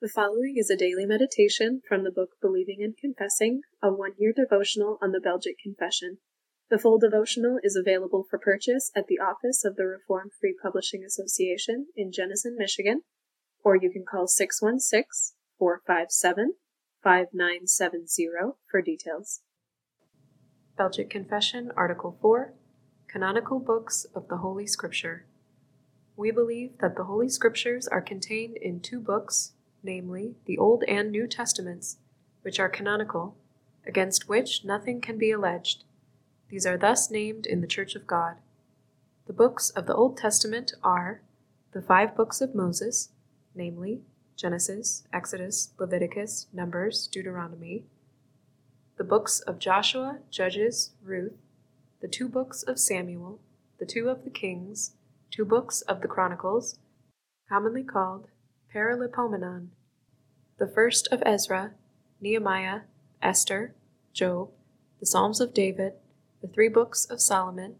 The following is a daily meditation from the book Believing and Confessing, a one year devotional on the Belgic Confession. The full devotional is available for purchase at the office of the Reformed Free Publishing Association in Jenison, Michigan, or you can call 616 457 5970 for details. Belgic Confession, Article 4 Canonical Books of the Holy Scripture. We believe that the Holy Scriptures are contained in two books, namely, the Old and New Testaments, which are canonical, against which nothing can be alleged. These are thus named in the Church of God. The books of the Old Testament are the five books of Moses, namely, Genesis, Exodus, Leviticus, Numbers, Deuteronomy, the books of Joshua, Judges, Ruth, the two books of Samuel, the two of the Kings, two books of the Chronicles, commonly called Paralipomenon, the first of Ezra, Nehemiah, Esther, Job, the Psalms of David, the three books of Solomon,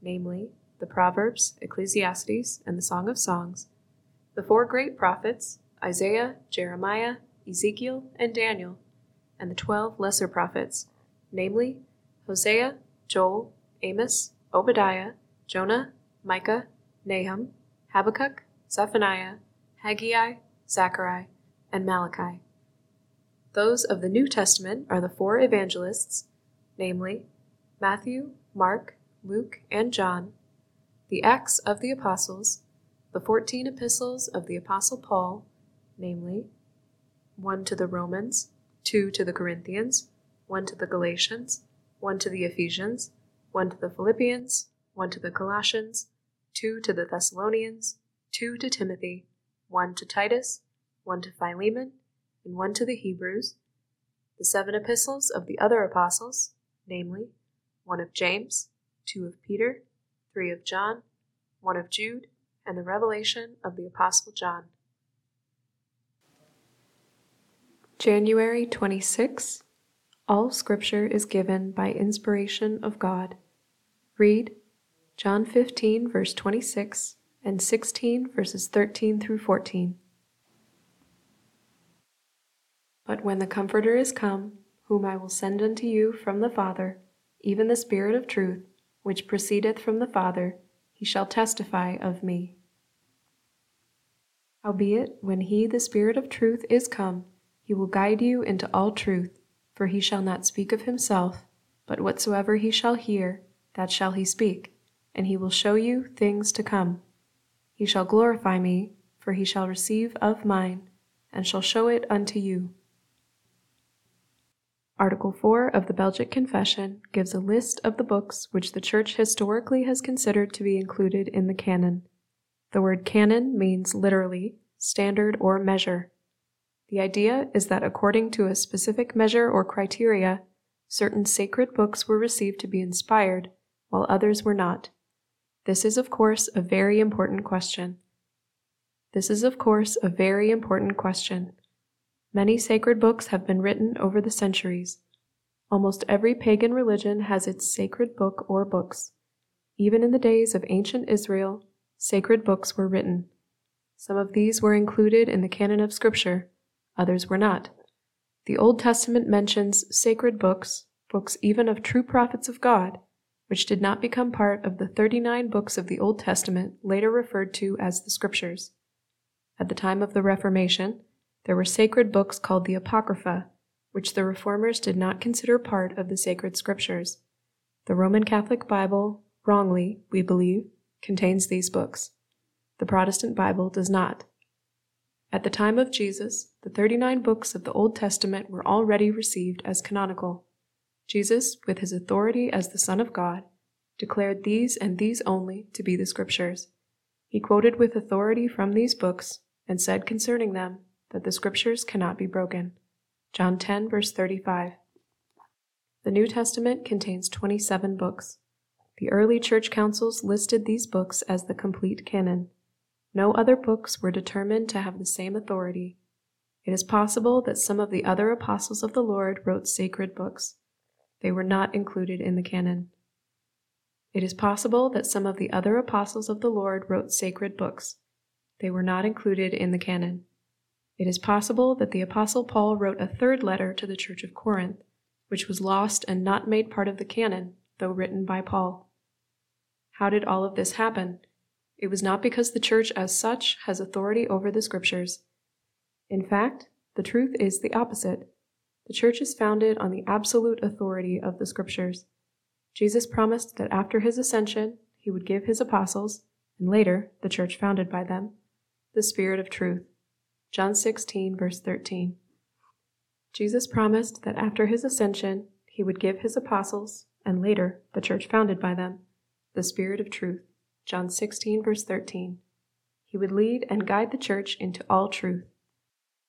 namely, the Proverbs, Ecclesiastes, and the Song of Songs, the four great prophets, Isaiah, Jeremiah, Ezekiel, and Daniel, and the twelve lesser prophets, namely Hosea, Joel, Amos, Obadiah, Jonah, Micah, Nahum, Habakkuk, Zephaniah, Haggai, Zechariah, and Malachi. Those of the New Testament are the four evangelists, namely Matthew, Mark, Luke, and John, the Acts of the Apostles, the fourteen epistles of the Apostle Paul, namely 1 to the Romans, 2 to the Corinthians, 1 to the Galatians, 1 to the Ephesians, 1 to the Philippians, 1 to the Colossians, 2 to the Thessalonians, 2 to Timothy, 1 to Titus, 1 to Philemon, and 1 to the Hebrews, the seven epistles of the other apostles, namely, 1 of James, 2 of Peter, 3 of John, 1 of Jude, and the revelation of the Apostle John. January 26. All Scripture is given by inspiration of God. Read John 15, verse 26, and 16, verses 13 through 14. But when the Comforter is come, whom I will send unto you from the Father, even the Spirit of truth, which proceedeth from the Father, he shall testify of me. Howbeit, when he, the Spirit of truth, is come, he will guide you into all truth, for he shall not speak of himself, but whatsoever he shall hear, that shall he speak, and he will show you things to come. He shall glorify me, for he shall receive of mine, and shall show it unto you. Article 4 of the Belgic Confession gives a list of the books which the Church historically has considered to be included in the canon. The word canon means literally standard or measure. The idea is that according to a specific measure or criteria, certain sacred books were received to be inspired, while others were not. This is, of course, a very important question. This is, of course, a very important question. Many sacred books have been written over the centuries. Almost every pagan religion has its sacred book or books. Even in the days of ancient Israel, sacred books were written. Some of these were included in the canon of Scripture, others were not. The Old Testament mentions sacred books, books even of true prophets of God, which did not become part of the 39 books of the Old Testament later referred to as the Scriptures. At the time of the Reformation, there were sacred books called the Apocrypha, which the Reformers did not consider part of the sacred Scriptures. The Roman Catholic Bible, wrongly, we believe, contains these books. The Protestant Bible does not. At the time of Jesus, the 39 books of the Old Testament were already received as canonical. Jesus, with his authority as the Son of God, declared these and these only to be the Scriptures. He quoted with authority from these books and said concerning them that the Scriptures cannot be broken. John 10, verse 35. The New Testament contains 27 books. The early church councils listed these books as the complete canon. No other books were determined to have the same authority. It is possible that some of the other apostles of the Lord wrote sacred books. They were not included in the canon. It is possible that some of the other apostles of the Lord wrote sacred books. They were not included in the canon. It is possible that the Apostle Paul wrote a third letter to the Church of Corinth, which was lost and not made part of the canon, though written by Paul. How did all of this happen? It was not because the Church as such has authority over the Scriptures. In fact, the truth is the opposite. The Church is founded on the absolute authority of the Scriptures. Jesus promised that after his ascension, he would give his apostles, and later, the Church founded by them, the Spirit of truth. John 16, verse 13. Jesus promised that after his ascension, he would give his apostles, and later, the church founded by them, the Spirit of truth. John 16, verse 13. He would lead and guide the church into all truth.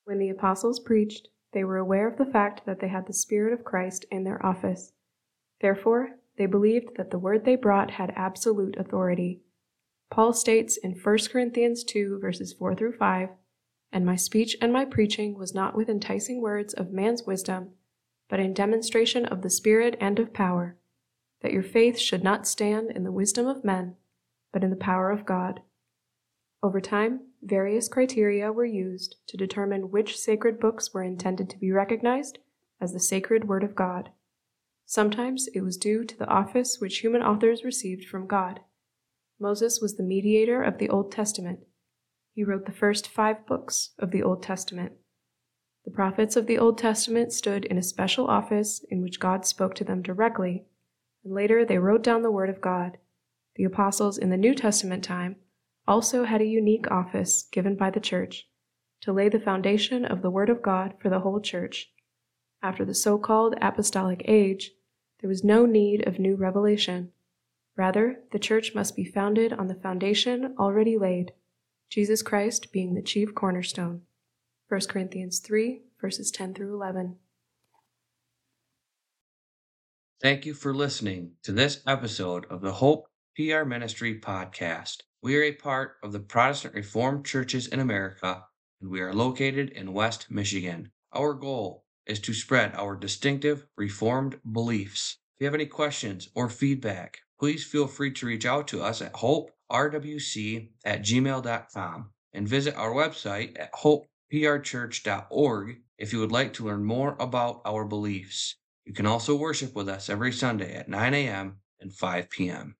When the apostles preached, they were aware of the fact that they had the Spirit of Christ in their office. Therefore, they believed that the word they brought had absolute authority. Paul states in 1 Corinthians 2, verses 4 through 5 and my speech and my preaching was not with enticing words of man's wisdom, but in demonstration of the Spirit and of power, that your faith should not stand in the wisdom of men, but in the power of God. Over time, various criteria were used to determine which sacred books were intended to be recognized as the sacred Word of God. Sometimes it was due to the office which human authors received from God. Moses was the mediator of the Old Testament he wrote the first five books of the Old Testament. The prophets of the Old Testament stood in a special office in which God spoke to them directly, and later they wrote down the Word of God. The apostles in the New Testament time also had a unique office given by the church to lay the foundation of the Word of God for the whole church. After the so called apostolic age, there was no need of new revelation. Rather, the church must be founded on the foundation already laid. Jesus Christ being the chief cornerstone. 1 Corinthians 3, verses 10 through 11. Thank you for listening to this episode of the Hope PR Ministry podcast. We are a part of the Protestant Reformed Churches in America, and we are located in West Michigan. Our goal is to spread our distinctive Reformed beliefs. If you have any questions or feedback, please feel free to reach out to us at Hope rwc at gmail.com and visit our website at hopeprchurch.org if you would like to learn more about our beliefs. You can also worship with us every Sunday at 9 a.m. and 5 p.m.